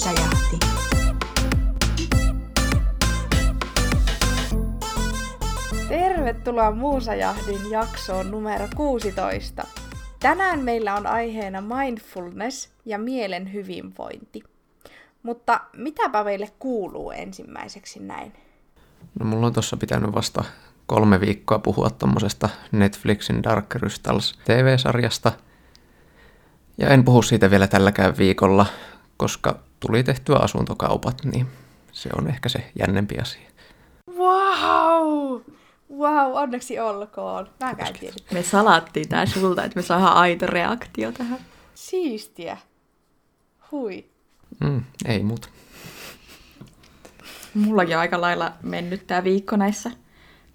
Muusajahti. Tervetuloa Muusajahdin jaksoon numero 16. Tänään meillä on aiheena mindfulness ja mielen hyvinvointi. Mutta mitäpä meille kuuluu ensimmäiseksi näin? No mulla on tuossa pitänyt vasta kolme viikkoa puhua tuommoisesta Netflixin Dark Crystals TV-sarjasta. Ja en puhu siitä vielä tälläkään viikolla, koska tuli tehtyä asuntokaupat, niin se on ehkä se jännempi asia. Wow! Wow, onneksi olkoon. Mä en tiedä. Me salattiin tää sulta, että me saadaan aito reaktio tähän. Siistiä. Hui. Mm, ei muuta. Mullakin on aika lailla mennyt tämä viikko näissä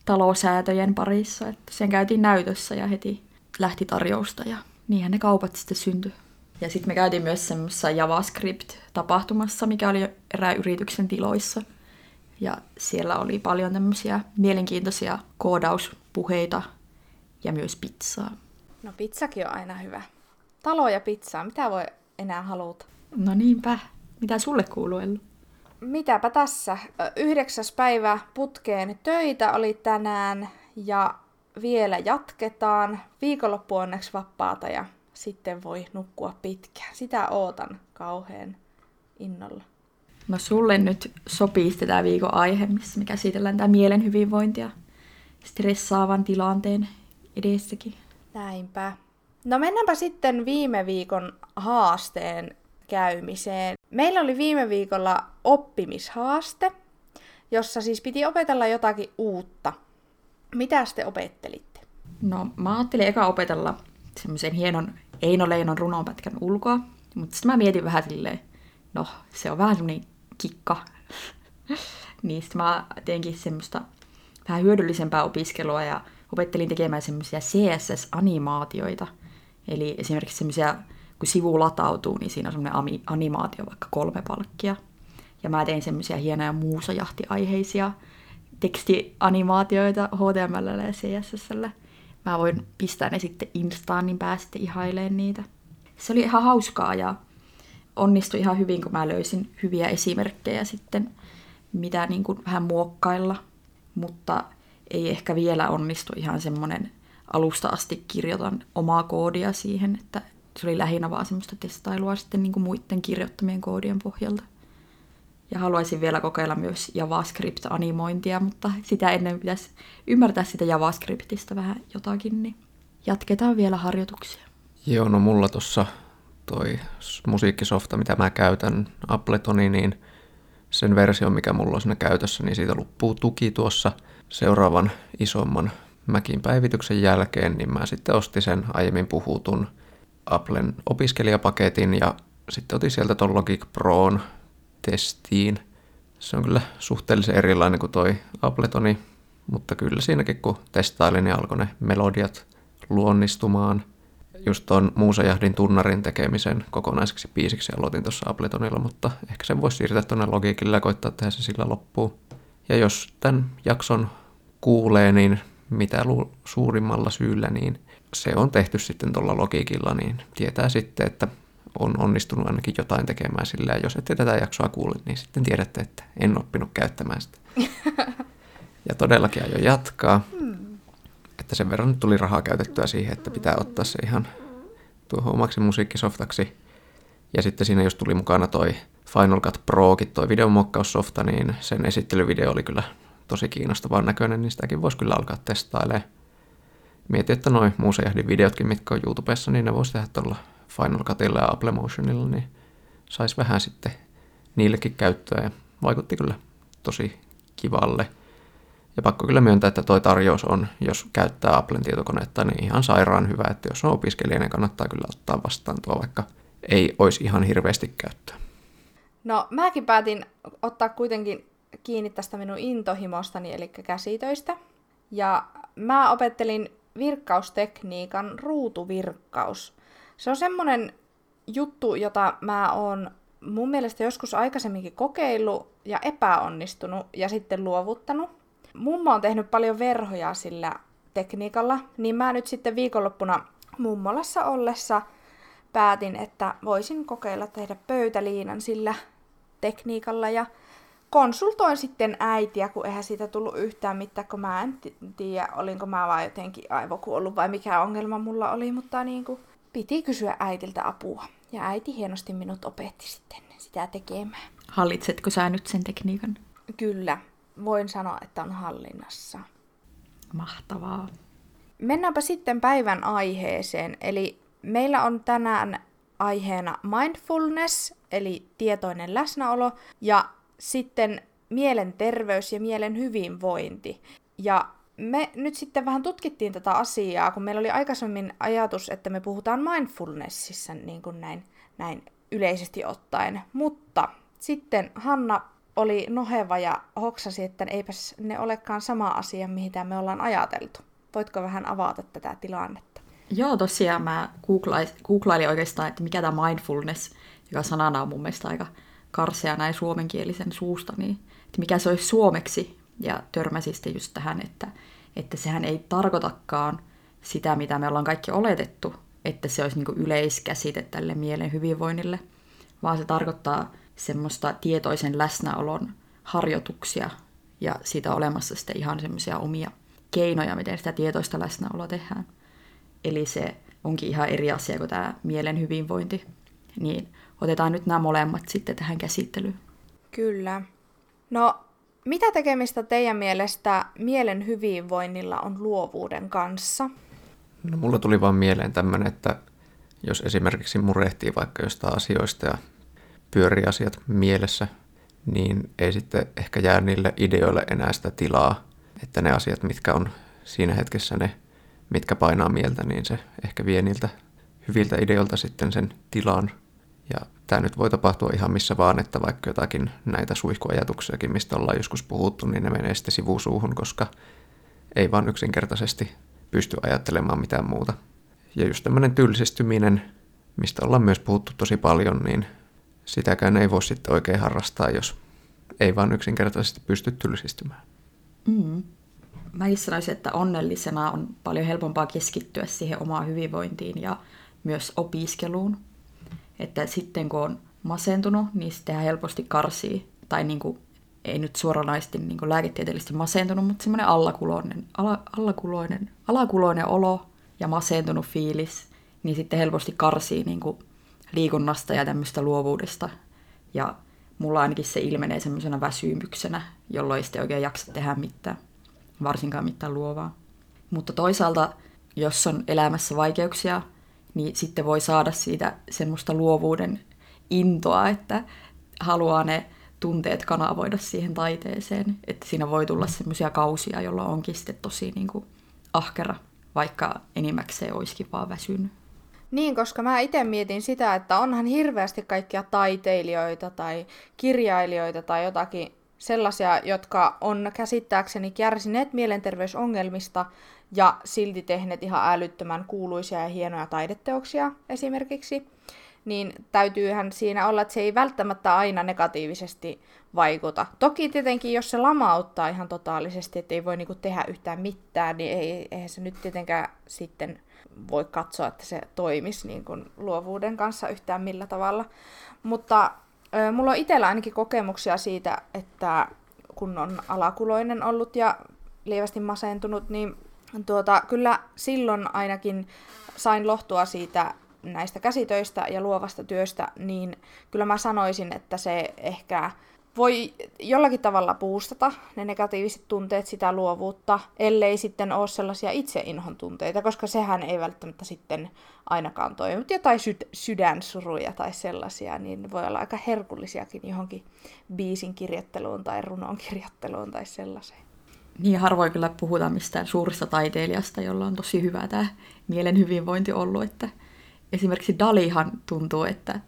talosäätöjen parissa. Että sen käytiin näytössä ja heti lähti tarjousta ja niinhän ne kaupat sitten syntyi. Ja sitten me käytiin myös semmoisessa JavaScript-tapahtumassa, mikä oli erään yrityksen tiloissa. Ja siellä oli paljon tämmöisiä mielenkiintoisia koodauspuheita ja myös pizzaa. No pizzakin on aina hyvä. Talo ja pizzaa, mitä voi enää haluta? No niinpä. Mitä sulle kuuluu, Ellu? Mitäpä tässä? Yhdeksäs päivä putkeen töitä oli tänään ja vielä jatketaan. Viikonloppu onneksi vapaata ja sitten voi nukkua pitkään. Sitä ootan kauhean innolla. No sulle nyt sopii tämä viikon aihe, missä me käsitellään tämä mielen hyvinvointia stressaavan tilanteen edessäkin. Näinpä. No mennäänpä sitten viime viikon haasteen käymiseen. Meillä oli viime viikolla oppimishaaste, jossa siis piti opetella jotakin uutta. Mitä te opettelitte? No mä ajattelin eka opetella semmoisen hienon Eino Leinon runonpätkän ulkoa, mutta sitten mä mietin vähän silleen, no se on vähän semmoinen kikka. niin sitten mä teinkin semmoista vähän hyödyllisempää opiskelua ja opettelin tekemään semmoisia CSS-animaatioita. Eli esimerkiksi semmoisia kun sivu latautuu, niin siinä on semmoinen animaatio, vaikka kolme palkkia. Ja mä tein semmoisia hienoja muusajahtiaiheisia tekstianimaatioita HTML ja CSS. Mä voin pistää ne sitten Instaan, niin pääsitte ihaileen niitä. Se oli ihan hauskaa ja onnistui ihan hyvin, kun mä löysin hyviä esimerkkejä sitten, mitä niin kuin vähän muokkailla. Mutta ei ehkä vielä onnistu ihan semmoinen alusta asti kirjoitan omaa koodia siihen, että se oli lähinnä vaan semmoista testailua sitten niin kuin muiden kirjoittamien koodien pohjalta. Ja haluaisin vielä kokeilla myös JavaScript-animointia, mutta sitä ennen pitäisi ymmärtää sitä JavaScriptista vähän jotakin, niin jatketaan vielä harjoituksia. Joo, no mulla tuossa toi musiikkisofta, mitä mä käytän, Appletoni, niin sen versio, mikä mulla on siinä käytössä, niin siitä loppuu tuki tuossa seuraavan isomman Mäkin päivityksen jälkeen, niin mä sitten ostin sen aiemmin puhutun Applen opiskelijapaketin ja sitten otin sieltä ton Logic Proon testiin. Se on kyllä suhteellisen erilainen kuin toi Appletoni, mutta kyllä siinäkin kun testailin, niin alkoi ne melodiat luonnistumaan. Just tuon Muusajahdin tunnarin tekemisen kokonaiseksi biisiksi aloitin tuossa Appletonilla, mutta ehkä sen voisi siirtää tuonne Logicille ja koittaa tehdä se sillä loppuun. Ja jos tämän jakson kuulee, niin mitä lu- suurimmalla syyllä, niin se on tehty sitten tuolla logiikilla, niin tietää sitten, että on onnistunut ainakin jotain tekemään sillä. Ja jos ette tätä jaksoa kuule, niin sitten tiedätte, että en oppinut käyttämään sitä. ja todellakin aion jatkaa. Hmm. Että sen verran nyt tuli rahaa käytettyä siihen, että pitää ottaa se ihan tuohon omaksi musiikkisoftaksi. Ja sitten siinä jos tuli mukana toi Final Cut Prokin, toi videomokaussofta, niin sen esittelyvideo oli kyllä tosi kiinnostavan näköinen, niin sitäkin voisi kyllä alkaa testailemaan. Mietin, että noin Musejahdin videotkin, mitkä on YouTubessa, niin ne voisi tehdä tuolla Final Cutilla ja Apple Motionilla, niin saisi vähän sitten niillekin käyttöä ja vaikutti kyllä tosi kivalle. Ja pakko kyllä myöntää, että toi tarjous on, jos käyttää Applen tietokonetta, niin ihan sairaan hyvä, että jos on opiskelija, niin kannattaa kyllä ottaa vastaan tuo, vaikka ei olisi ihan hirveästi käyttöä. No, mäkin päätin ottaa kuitenkin kiinni tästä minun intohimostani, eli käsitöistä. Ja mä opettelin virkkaustekniikan ruutuvirkkaus. Se on semmonen juttu, jota mä oon mun mielestä joskus aikaisemminkin kokeillut ja epäonnistunut ja sitten luovuttanut. Mummo on tehnyt paljon verhoja sillä tekniikalla, niin mä nyt sitten viikonloppuna mummolassa ollessa päätin, että voisin kokeilla tehdä pöytäliinan sillä tekniikalla ja konsultoin sitten äitiä, kun eihän siitä tullut yhtään mitään, kun mä en tiedä, olinko mä vaan jotenkin aivokuollut vai mikä ongelma mulla oli, mutta niin kuin piti kysyä äitiltä apua. Ja äiti hienosti minut opetti sitten sitä tekemään. Hallitsetko sä nyt sen tekniikan? Kyllä, voin sanoa, että on hallinnassa. Mahtavaa. Mennäänpä sitten päivän aiheeseen. Eli meillä on tänään aiheena mindfulness, eli tietoinen läsnäolo, ja sitten mielenterveys ja mielen hyvinvointi. Ja me nyt sitten vähän tutkittiin tätä asiaa, kun meillä oli aikaisemmin ajatus, että me puhutaan mindfulnessissa niin kuin näin, näin yleisesti ottaen. Mutta sitten Hanna oli noheva ja hoksasi, että eipäs ne olekaan sama asia, mitä me ollaan ajateltu. Voitko vähän avata tätä tilannetta? Joo, tosiaan mä googlailin oikeastaan, että mikä tämä mindfulness, joka sanana on mun mielestä aika karsea näin suomenkielisen suusta, niin että mikä se olisi suomeksi. Ja törmäsin sitten just tähän, että, että sehän ei tarkoitakaan sitä, mitä me ollaan kaikki oletettu, että se olisi niin yleiskäsite tälle mielen hyvinvoinnille, vaan se tarkoittaa semmoista tietoisen läsnäolon harjoituksia ja siitä olemassa sitten ihan semmoisia omia keinoja, miten sitä tietoista läsnäoloa tehdään. Eli se onkin ihan eri asia kuin tämä mielen hyvinvointi. Niin otetaan nyt nämä molemmat sitten tähän käsittelyyn. Kyllä. No, mitä tekemistä teidän mielestä mielen hyvinvoinnilla on luovuuden kanssa? No, mulla tuli vaan mieleen tämmöinen, että jos esimerkiksi murehtii vaikka jostain asioista ja pyörii asiat mielessä, niin ei sitten ehkä jää niille ideoille enää sitä tilaa, että ne asiat, mitkä on siinä hetkessä ne, mitkä painaa mieltä, niin se ehkä vie niiltä hyviltä ideoilta sitten sen tilan. Ja tämä nyt voi tapahtua ihan missä vaan, että vaikka jotakin näitä suihkuajatuksiakin, mistä ollaan joskus puhuttu, niin ne menee sitten sivusuuhun, koska ei vaan yksinkertaisesti pysty ajattelemaan mitään muuta. Ja just tämmöinen tylsistyminen, mistä ollaan myös puhuttu tosi paljon, niin sitäkään ei voi sitten oikein harrastaa, jos ei vaan yksinkertaisesti pysty tylsistymään. Mm. Mäkin sanoisin, että onnellisena on paljon helpompaa keskittyä siihen omaan hyvinvointiin ja myös opiskeluun. Että sitten kun on masentunut, niin sitten helposti karsii, tai niin kuin, ei nyt suoranaisesti niin kuin lääketieteellisesti masentunut, mutta semmoinen allakuloinen, ala, allakuloinen, alakuloinen olo ja masentunut fiilis, niin sitten helposti karsii niin kuin liikunnasta ja tämmöistä luovuudesta. Ja mulla ainakin se ilmenee semmoisena väsymyksenä, jolloin ei sitten oikein jaksa tehdä mitään, varsinkaan mitään luovaa. Mutta toisaalta, jos on elämässä vaikeuksia, niin sitten voi saada siitä semmoista luovuuden intoa, että haluaa ne tunteet kanavoida siihen taiteeseen. Että siinä voi tulla semmoisia kausia, jolloin onkin sitten tosi niin kuin ahkera, vaikka enimmäkseen olisikin vaan väsynyt. Niin, koska mä itse mietin sitä, että onhan hirveästi kaikkia taiteilijoita tai kirjailijoita tai jotakin sellaisia, jotka on käsittääkseni kärsineet mielenterveysongelmista ja silti tehneet ihan älyttömän kuuluisia ja hienoja taideteoksia esimerkiksi, niin täytyyhän siinä olla, että se ei välttämättä aina negatiivisesti vaikuta. Toki tietenkin, jos se lamauttaa ihan totaalisesti, että ei voi niinku tehdä yhtään mitään, niin ei, eihän se nyt tietenkään sitten voi katsoa, että se toimisi niin kuin luovuuden kanssa yhtään millä tavalla. Mutta mulla on itsellä ainakin kokemuksia siitä, että kun on alakuloinen ollut ja lievästi masentunut, niin tuota, kyllä silloin ainakin sain lohtua siitä näistä käsitöistä ja luovasta työstä, niin kyllä mä sanoisin, että se ehkä voi jollakin tavalla puustata ne negatiiviset tunteet, sitä luovuutta, ellei sitten ole sellaisia itseinhon tunteita, koska sehän ei välttämättä sitten ainakaan toimi. Mutta jotain syd- sydänsuruja tai sellaisia, niin voi olla aika herkullisiakin johonkin biisin kirjoitteluun tai runon kirjoitteluun tai sellaiseen. Niin harvoin kyllä puhutaan mistään suurista taiteilijasta, jolla on tosi hyvä tämä mielen hyvinvointi ollut, että esimerkiksi Dalihan tuntuu, että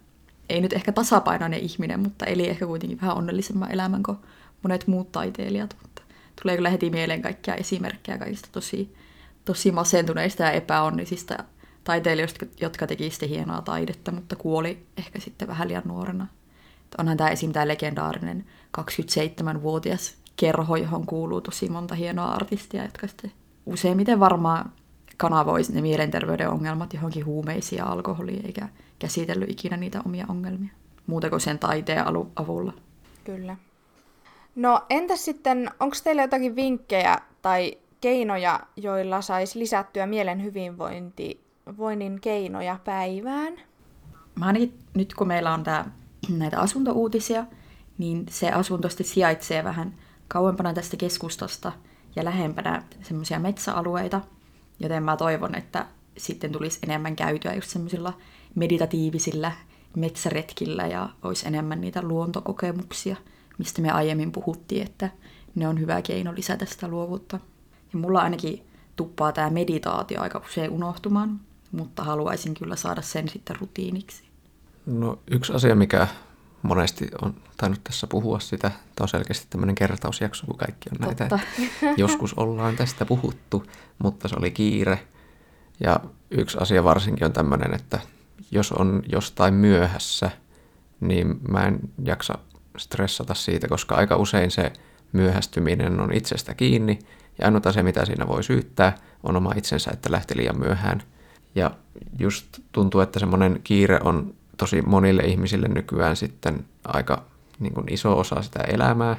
ei nyt ehkä tasapainoinen ihminen, mutta eli ehkä kuitenkin vähän onnellisemman elämän kuin monet muut taiteilijat. Mutta tulee kyllä heti mieleen kaikkia esimerkkejä kaikista tosi, tosi masentuneista ja epäonnisista taiteilijoista, jotka teki sitten hienoa taidetta, mutta kuoli ehkä sitten vähän liian nuorena. Onhan tämä esim. tämä legendaarinen 27-vuotias kerho, johon kuuluu tosi monta hienoa artistia, jotka sitten useimmiten varmaan kanavoisi ne mielenterveyden ongelmat johonkin huumeisiin ja alkoholiin, eikä käsitellyt ikinä niitä omia ongelmia. muuta kuin sen taiteen avulla. Kyllä. No entäs sitten, onko teillä jotakin vinkkejä tai keinoja, joilla saisi lisättyä mielen hyvinvoinnin keinoja päivään? Mä ainakin nyt kun meillä on tää, näitä asuntouutisia, niin se asunto sijaitsee vähän kauempana tästä keskustasta ja lähempänä semmoisia metsäalueita, joten mä toivon, että sitten tulisi enemmän käytyä just semmoisilla meditatiivisilla metsäretkillä ja olisi enemmän niitä luontokokemuksia, mistä me aiemmin puhuttiin, että ne on hyvä keino lisätä sitä luovuutta. Ja mulla ainakin tuppaa tämä meditaatio aika usein unohtumaan, mutta haluaisin kyllä saada sen sitten rutiiniksi. No yksi asia, mikä monesti on tainnut tässä puhua sitä, tämä on selkeästi tämmöinen kertausjakso, kun kaikki on näitä. Totta. Joskus ollaan tästä puhuttu, mutta se oli kiire. Ja yksi asia varsinkin on tämmöinen, että jos on jostain myöhässä, niin mä en jaksa stressata siitä, koska aika usein se myöhästyminen on itsestä kiinni, ja ainoa asia, mitä siinä voi syyttää, on oma itsensä, että lähti liian myöhään. Ja just tuntuu, että semmoinen kiire on tosi monille ihmisille nykyään sitten aika niin kuin iso osa sitä elämää,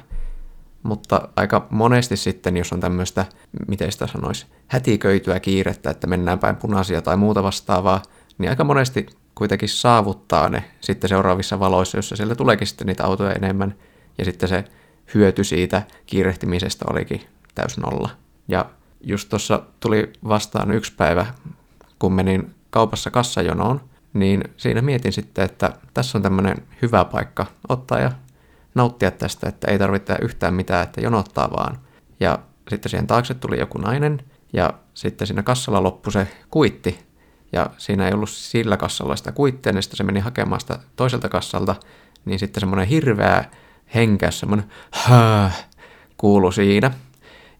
mutta aika monesti sitten, jos on tämmöistä, miten sitä sanoisi, hätiköityä kiirettä, että mennään päin punaisia tai muuta vastaavaa, niin aika monesti kuitenkin saavuttaa ne sitten seuraavissa valoissa, jossa siellä tuleekin sitten niitä autoja enemmän, ja sitten se hyöty siitä kiirehtimisestä olikin täys nolla. Ja just tuossa tuli vastaan yksi päivä, kun menin kaupassa kassajonoon, niin siinä mietin sitten, että tässä on tämmöinen hyvä paikka ottaa ja nauttia tästä, että ei tarvitse yhtään mitään, että jonottaa vaan. Ja sitten siihen taakse tuli joku nainen, ja sitten siinä kassalla loppui se kuitti, ja siinä ei ollut sillä kassalla sitä kuittia, niin sitten se meni hakemaan sitä toiselta kassalta, niin sitten semmoinen hirveä henkäys, semmoinen kuulu siinä.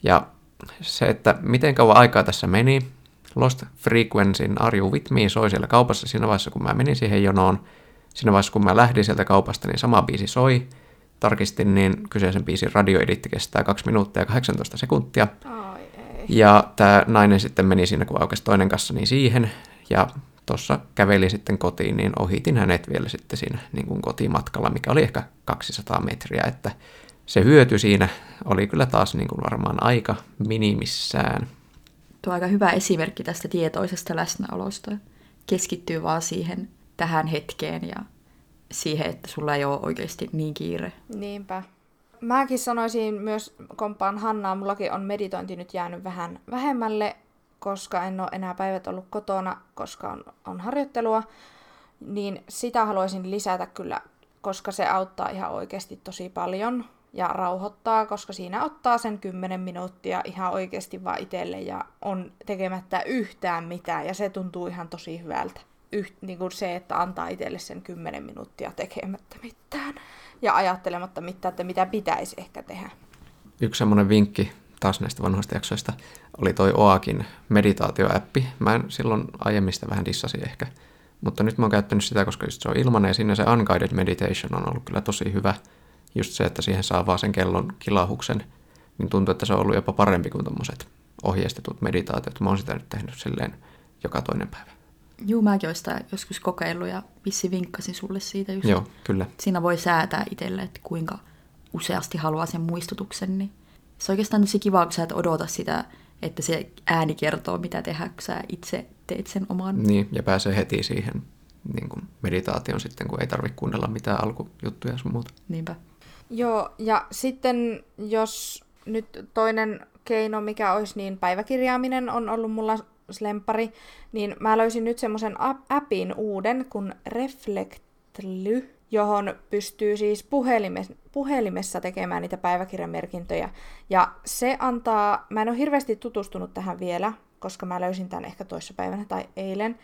Ja se, että miten kauan aikaa tässä meni, Lost Frequencyn Are You With Me soi siellä kaupassa siinä vaiheessa, kun mä menin siihen jonoon. Siinä vaiheessa, kun mä lähdin sieltä kaupasta, niin sama biisi soi. Tarkistin, niin kyseisen biisin radioeditti kestää 2 minuuttia ja 18 sekuntia. Ai ei. Ja tämä nainen sitten meni siinä, kun aukesi toinen kassa, niin siihen. Ja tuossa käveli sitten kotiin, niin ohitin hänet vielä sitten siinä niin kuin kotimatkalla, mikä oli ehkä 200 metriä. Että se hyöty siinä oli kyllä taas niin kuin varmaan aika minimissään. Tuo aika hyvä esimerkki tästä tietoisesta läsnäolosta. Keskittyy vaan siihen tähän hetkeen ja siihen, että sulla ei ole oikeasti niin kiire. Niinpä. Mäkin sanoisin myös, kompaan Hannaa, mullakin on meditointi nyt jäänyt vähän vähemmälle, koska en ole enää päivät ollut kotona, koska on, on harjoittelua, niin sitä haluaisin lisätä kyllä, koska se auttaa ihan oikeasti tosi paljon ja rauhoittaa, koska siinä ottaa sen 10 minuuttia ihan oikeasti vaan itselle ja on tekemättä yhtään mitään ja se tuntuu ihan tosi hyvältä. Yht, niin kuin se, että antaa itselle sen 10 minuuttia tekemättä mitään ja ajattelematta mitään, että mitä pitäisi ehkä tehdä. Yksi semmoinen vinkki taas näistä vanhoista jaksoista oli toi Oakin meditaatioäppi. Mä en silloin aiemmin sitä vähän dissasin ehkä, mutta nyt mä oon käyttänyt sitä, koska just se on ilmanen ja siinä se Unguided Meditation on ollut kyllä tosi hyvä. Just se, että siihen saa vaan sen kellon kilahuksen, niin tuntuu, että se on ollut jopa parempi kuin tommoset ohjeistetut meditaatiot. Mä oon sitä nyt tehnyt silleen joka toinen päivä. Juu, mäkin olen sitä joskus kokeillut ja vissi vinkkasin sulle siitä just. Joo, kyllä. Siinä voi säätää itselle, että kuinka useasti haluaa sen muistutuksen, niin se on oikeastaan tosi kiva, kun sä et odota sitä, että se ääni kertoo, mitä tehdä, kun sä itse teet sen oman. Niin, ja pääsee heti siihen niin kuin meditaation sitten, kun ei tarvitse kuunnella mitään alkujuttuja sun muuta. Niinpä. Joo, ja sitten jos nyt toinen keino, mikä olisi, niin päiväkirjaaminen on ollut mulla lempari, niin mä löysin nyt semmoisen appin uuden kuin Reflectly, johon pystyy siis puhelimessa tekemään niitä päiväkirjamerkintöjä. Ja se antaa, mä en ole hirveästi tutustunut tähän vielä, koska mä löysin tämän ehkä toissapäivänä tai eilen,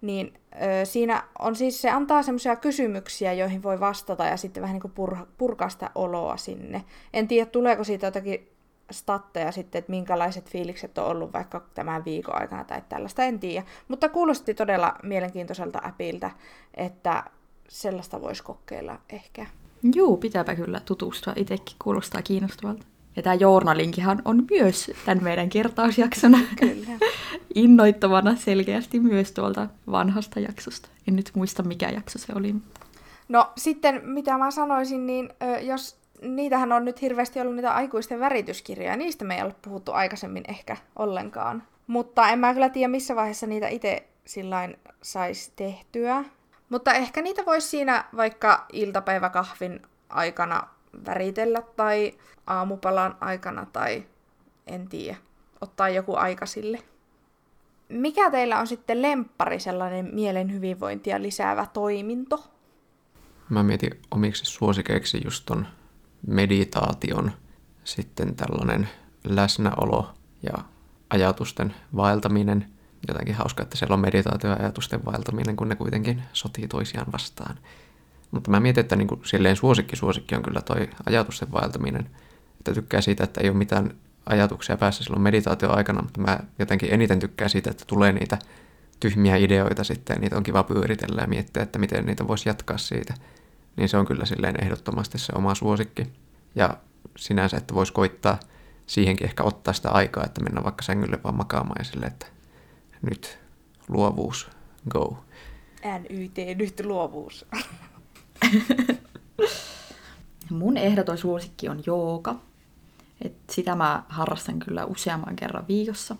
niin ö, siinä on siis, se antaa semmoisia kysymyksiä, joihin voi vastata ja sitten vähän niin kuin pur, purkaa sitä oloa sinne. En tiedä, tuleeko siitä jotakin statteja sitten, että minkälaiset fiilikset on ollut vaikka tämän viikon aikana tai tällaista, en tiedä. Mutta kuulosti todella mielenkiintoiselta appilta, että sellaista voisi kokeilla ehkä. Juu, pitääpä kyllä tutustua. Itsekin kuulostaa kiinnostavalta. Ja tämä journalinkihan on myös tämän meidän kertausjaksona Kyllä. innoittavana selkeästi myös tuolta vanhasta jaksosta. En nyt muista mikä jakso se oli. No sitten, mitä mä sanoisin, niin jos niitähän on nyt hirveästi ollut niitä aikuisten värityskirjoja, niistä me ei ole puhuttu aikaisemmin ehkä ollenkaan. Mutta en mä kyllä tiedä, missä vaiheessa niitä itse sillain saisi tehtyä. Mutta ehkä niitä voisi siinä vaikka iltapäiväkahvin aikana väritellä tai aamupalan aikana tai en tiedä, ottaa joku aika sille. Mikä teillä on sitten lemppari sellainen mielen hyvinvointia lisäävä toiminto? Mä mietin omiksi suosikeiksi just ton meditaation, sitten tällainen läsnäolo ja ajatusten vaeltaminen. Jotenkin hauska, että siellä on meditaatio ja ajatusten vaeltaminen, kun ne kuitenkin sotii toisiaan vastaan. Mutta mä mietin, että niin kuin silleen suosikki suosikki on kyllä toi ajatusten vaeltaminen. Että tykkää siitä, että ei ole mitään ajatuksia päässä silloin meditaatio aikana, mutta mä jotenkin eniten tykkään siitä, että tulee niitä tyhmiä ideoita sitten, niitä on kiva pyöritellä ja miettiä, että miten niitä voisi jatkaa siitä. Niin se on kyllä silleen ehdottomasti se oma suosikki. Ja sinänsä, että voisi koittaa siihenkin ehkä ottaa sitä aikaa, että mennä vaikka sängylle vaan makaamaan ja silleen, että nyt luovuus, go. NYT, nyt luovuus. Mun ehdoton suosikki on jooga. Et sitä mä harrastan kyllä useamman kerran viikossa,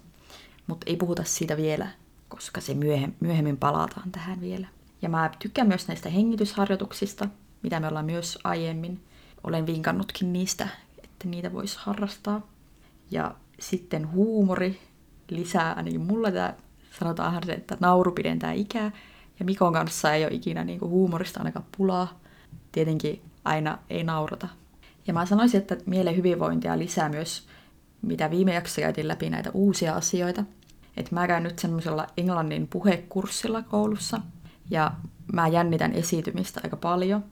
mutta ei puhuta siitä vielä, koska se myöhemmin, palataan tähän vielä. Ja mä tykkään myös näistä hengitysharjoituksista, mitä me ollaan myös aiemmin. Olen vinkannutkin niistä, että niitä voisi harrastaa. Ja sitten huumori lisää, niin mulla tämä sanotaanhan se, että nauru pidentää ikää. Ja Mikon kanssa ei ole ikinä niin kuin huumorista ainakaan pulaa. Tietenkin aina ei naurata. Ja mä sanoisin, että mielen hyvinvointia lisää myös, mitä viime jaksossa käytiin läpi näitä uusia asioita. Että mä käyn nyt semmoisella englannin puhekurssilla koulussa. Ja mä jännitän esiintymistä aika paljon.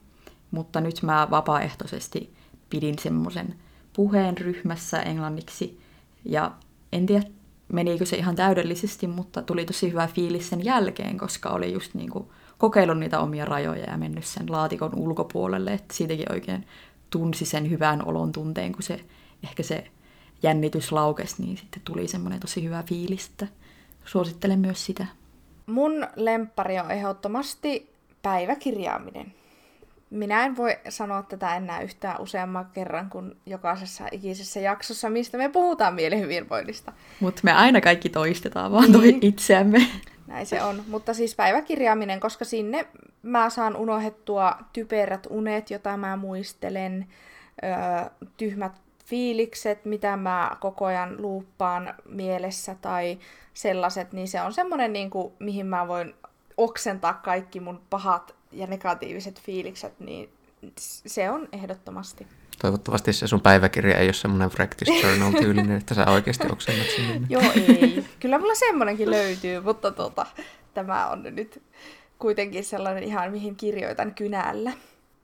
Mutta nyt mä vapaaehtoisesti pidin semmoisen puheen ryhmässä englanniksi. Ja en tiedä, menikö se ihan täydellisesti, mutta tuli tosi hyvä fiilis sen jälkeen, koska oli just niin kuin kokeillut niitä omia rajoja ja mennyt sen laatikon ulkopuolelle, että siitäkin oikein tunsi sen hyvän olon tunteen, kun se ehkä se jännitys laukesi, niin sitten tuli semmoinen tosi hyvä fiilis, että suosittelen myös sitä. Mun lemppari on ehdottomasti päiväkirjaaminen. Minä en voi sanoa tätä enää yhtään useamman kerran kuin jokaisessa ikisessä jaksossa, mistä me puhutaan mielihyvinvoinnista. Mutta me aina kaikki toistetaan vaan toi itseämme. Näin se on. Mutta siis päiväkirjaaminen, koska sinne mä saan unohdettua typerät unet, jota mä muistelen, öö, tyhmät fiilikset, mitä mä koko ajan luuppaan mielessä tai sellaiset, niin se on semmoinen, niin kuin, mihin mä voin oksentaa kaikki mun pahat ja negatiiviset fiilikset, niin se on ehdottomasti. Toivottavasti se sun päiväkirja ei ole semmoinen practice journal tyylinen, että sä oikeasti oksennat sinne. Joo, ei. Kyllä mulla semmoinenkin löytyy, mutta tota, tämä on nyt kuitenkin sellainen ihan mihin kirjoitan kynällä.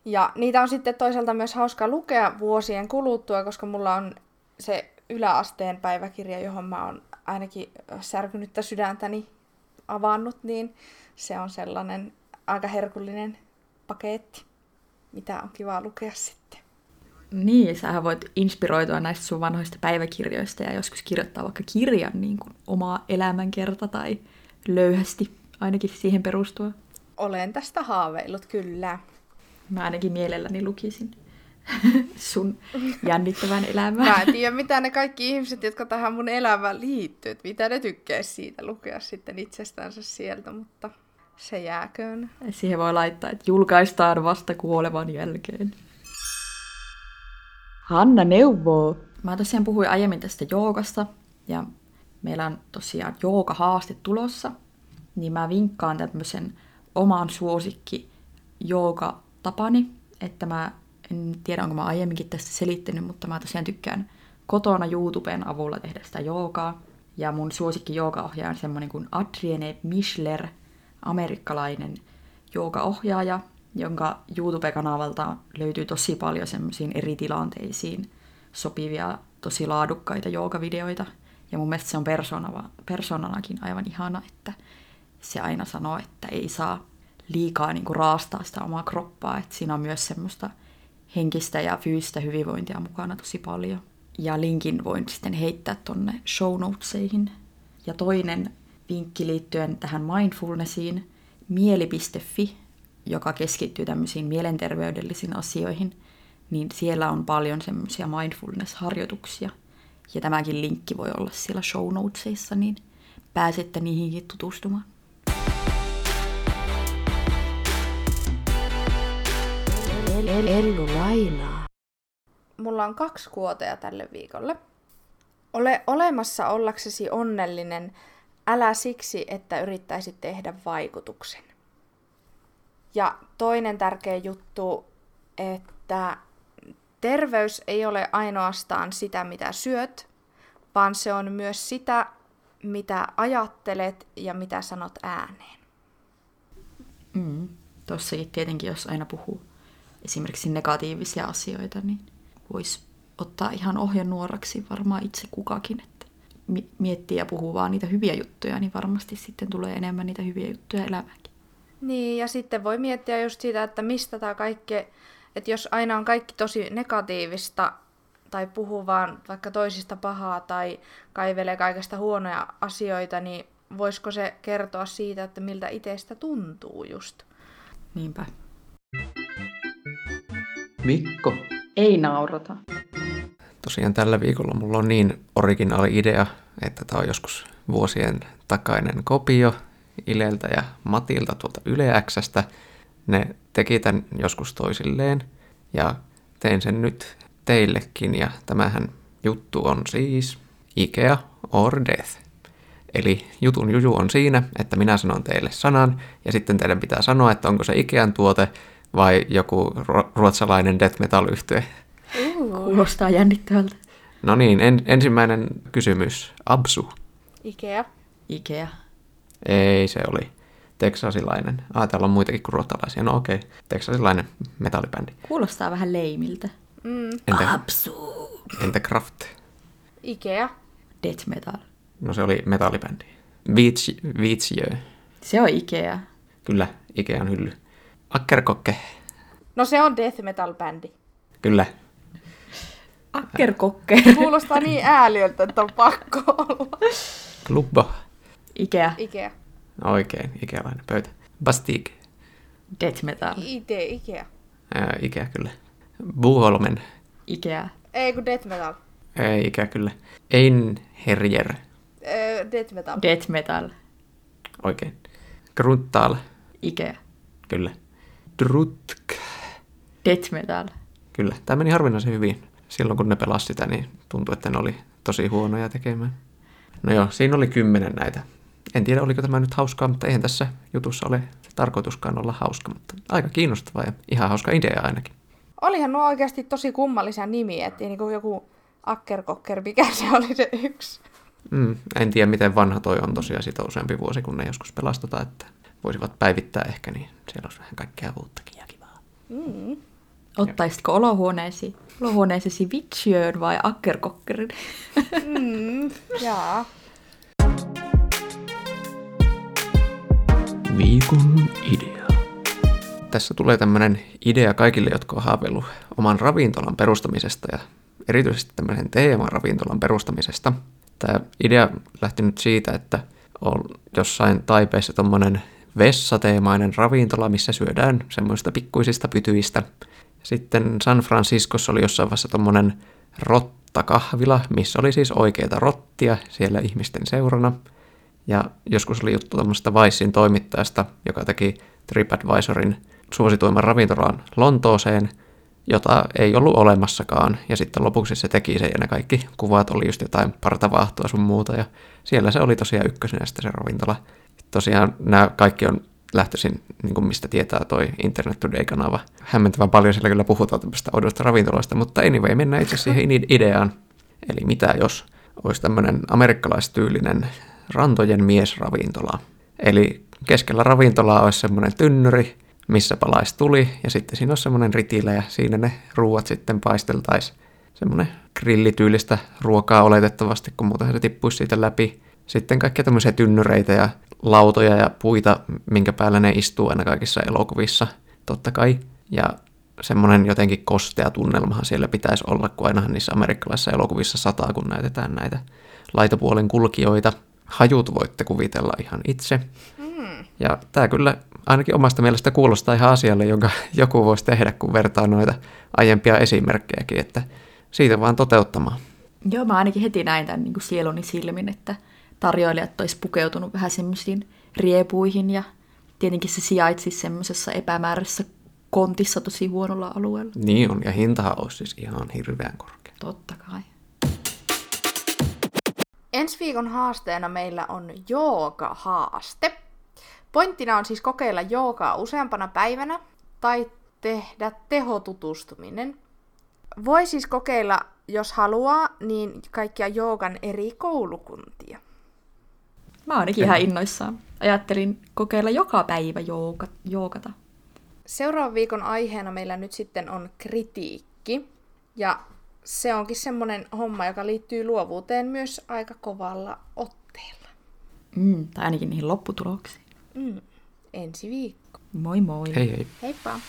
Ja niitä on sitten toisaalta myös hauska lukea vuosien kuluttua, koska mulla on se yläasteen päiväkirja, johon mä oon ainakin särkynyttä sydäntäni avannut, niin se on sellainen aika herkullinen paketti, mitä on kiva lukea sitten. Niin, sähän voit inspiroitua näistä sun vanhoista päiväkirjoista ja joskus kirjoittaa vaikka kirjan niin kuin omaa elämänkerta tai löyhästi ainakin siihen perustua. Olen tästä haaveillut, kyllä. Mä ainakin mielelläni lukisin sun jännittävän elämän. Mä en tiedä, mitä ne kaikki ihmiset, jotka tähän mun elämään liittyy, että mitä ne tykkää siitä lukea sitten itsestänsä sieltä, mutta se jääköön. Siihen voi laittaa, että julkaistaan vasta kuolevan jälkeen. Hanna neuvoo. Mä tosiaan puhuin aiemmin tästä joogasta ja meillä on tosiaan jooga-haaste tulossa, niin mä vinkkaan tämmöisen oman suosikki jooga-tapani, että mä en tiedä, onko mä aiemminkin tästä selittänyt, mutta mä tosiaan tykkään kotona YouTuben avulla tehdä sitä joogaa. Ja mun suosikki joogaohjaaja on semmoinen kuin Adrienne Mischler, amerikkalainen joogaohjaaja, jonka YouTube-kanavalta löytyy tosi paljon semmoisiin eri tilanteisiin sopivia, tosi laadukkaita joogavideoita. Ja mun mielestä se on persona, persoonanakin aivan ihana, että se aina sanoo, että ei saa liikaa niin kuin raastaa sitä omaa kroppaa, että siinä on myös semmoista henkistä ja fyysistä hyvinvointia mukana tosi paljon. Ja linkin voin sitten heittää tonne show notesihin. Ja toinen vinkki liittyen tähän mindfulnessiin, mieli.fi joka keskittyy tämmöisiin mielenterveydellisiin asioihin, niin siellä on paljon semmoisia mindfulness-harjoituksia. Ja tämäkin linkki voi olla siellä show notesissa, niin pääsette niihinkin tutustumaan. Ellu lainaa. Mulla on kaksi kuotea tälle viikolle. Ole olemassa ollaksesi onnellinen, älä siksi, että yrittäisit tehdä vaikutuksen. Ja toinen tärkeä juttu, että terveys ei ole ainoastaan sitä, mitä syöt, vaan se on myös sitä, mitä ajattelet ja mitä sanot ääneen. Mm. Tossakin tietenkin, jos aina puhuu esimerkiksi negatiivisia asioita, niin voisi ottaa ihan ohjenuoraksi varmaan itse kukakin, että miettii ja puhuu vaan niitä hyviä juttuja, niin varmasti sitten tulee enemmän niitä hyviä juttuja elämäänkin. Niin, ja sitten voi miettiä just sitä, että mistä tämä kaikki, että jos aina on kaikki tosi negatiivista, tai puhuu vaan vaikka toisista pahaa, tai kaivelee kaikesta huonoja asioita, niin voisiko se kertoa siitä, että miltä itsestä tuntuu just? Niinpä. Mikko. Ei naurata. Tosiaan tällä viikolla mulla on niin originaali idea, että tämä on joskus vuosien takainen kopio Ileltä ja Matilta tuolta Yle Xstä. Ne teki tämän joskus toisilleen ja tein sen nyt teillekin ja tämähän juttu on siis Ikea or Death. Eli jutun juju on siinä, että minä sanon teille sanan ja sitten teidän pitää sanoa, että onko se Ikean tuote vai joku ruotsalainen death metal yhtye. Kuulostaa jännittävältä. No niin, en, ensimmäinen kysymys. Absu. Ikea. Ikea. Ei, se oli teksasilainen. Ah, täällä on muitakin kuin ruotsalaisia. No okei, okay. teksasilainen metallibändi. Kuulostaa vähän leimiltä. Mm. Entä, Absu. entä Kraft? Ikea. Death metal. No se oli metallibändi. Viitsjö. Viitsjö. Se on Ikea. Kyllä, Ikean hylly. Akkerkokke. No se on death metal bändi. Kyllä. Akkerkokke. Kuulostaa niin ääliöltä, että on pakko olla. Klubbo. Ikea. Ikea. Oikein, ikealainen pöytä. Bastique. Death metal. IT, Ikea. Ää, Ikea kyllä. Buholmen. Ikea. Ei kun death metal. Ei, Ikea kyllä. Einherjer. Öö, death metal. Death metal. Oikein. Gruntal. Ikea. Kyllä. Drutk. Death metal. Kyllä. Tämä meni harvinaisen hyvin. Silloin kun ne pelasi sitä, niin tuntui, että ne oli tosi huonoja tekemään. No joo, siinä oli kymmenen näitä. En tiedä, oliko tämä nyt hauskaa, mutta eihän tässä jutussa ole tarkoituskaan olla hauska, mutta aika kiinnostava ja ihan hauska idea ainakin. Olihan nuo oikeasti tosi kummallisia nimiä, että niin kuin joku akkerkokker, mikä se oli se yksi. Mm, en tiedä, miten vanha toi on tosiaan sitä useampi vuosi, kun ne joskus pelastota, että voisivat päivittää ehkä, niin siellä olisi vähän kaikkea uuttakin ja kivaa. Mm. Ottaisitko olohuoneesi, olohuoneeseesi vitsjöön vai akkerkokkerin? Mm. Jaa. Viikon idea. Tässä tulee tämmöinen idea kaikille, jotka on haaveillut oman ravintolan perustamisesta ja erityisesti tämmöisen teemaravintolan perustamisesta. Tämä idea lähti nyt siitä, että on jossain Taipeessa tommonen vessateemainen ravintola, missä syödään semmoista pikkuisista pytyistä. Sitten San Franciscossa oli jossain vaiheessa tommonen rottakahvila, missä oli siis oikeita rottia siellä ihmisten seurana. Ja joskus oli juttu tämmöistä Vicein toimittajasta, joka teki TripAdvisorin suosituimman ravintolaan Lontooseen, jota ei ollut olemassakaan. Ja sitten lopuksi se teki sen ja ne kaikki kuvat oli just jotain partavahtoa sun muuta. Ja siellä se oli tosiaan ykkösenä sitten se ravintola. Tosiaan nämä kaikki on lähtöisin, niin kuin mistä tietää toi Internet Today-kanava. Hämmentävän paljon siellä kyllä puhutaan tämmöistä oudoista ravintoloista, mutta anyway, mennään itse siihen ideaan. Eli mitä jos olisi tämmöinen amerikkalaistyylinen rantojen miesravintola. Eli keskellä ravintolaa olisi semmoinen tynnyri, missä palaisi tuli, ja sitten siinä olisi semmoinen ritilä, ja siinä ne ruuat sitten paisteltaisiin. Semmoinen grillityylistä ruokaa oletettavasti, kun muuten se tippuisi siitä läpi. Sitten kaikkia tämmöisiä tynnyreitä ja lautoja ja puita, minkä päällä ne istuu aina kaikissa elokuvissa, totta kai. Ja semmoinen jotenkin kostea tunnelmahan siellä pitäisi olla, kun ainahan niissä amerikkalaisissa elokuvissa sataa, kun näytetään näitä laitapuolen kulkijoita. Hajut voitte kuvitella ihan itse. Mm. Ja tämä kyllä ainakin omasta mielestä kuulostaa ihan asialle, jonka joku voisi tehdä, kun vertaa noita aiempia esimerkkejäkin, että siitä vaan toteuttamaan. Joo, mä ainakin heti näin tämän niin kuin sieluni silmin, että tarjoilijat olisi pukeutunut vähän semmoisiin riepuihin ja tietenkin se sijaitsisi semmoisessa epämääräisessä kontissa tosi huonolla alueella. Niin on, ja hintahan olisi siis ihan hirveän korkea. Totta kai. Ensi viikon haasteena meillä on jooga-haaste. Pointtina on siis kokeilla joogaa useampana päivänä tai tehdä tehotutustuminen. Voi siis kokeilla, jos haluaa, niin kaikkia joogan eri koulukuntia. Mä oon ainakin ihan innoissaan. Ajattelin kokeilla joka päivä jooga, joogata. Seuraavan viikon aiheena meillä nyt sitten on kritiikki. Ja se onkin semmoinen homma, joka liittyy luovuuteen myös aika kovalla otteella. Mm, tai ainakin niihin lopputuloksiin. Mm. Ensi viikko. Moi moi. Hei hei. Heippa!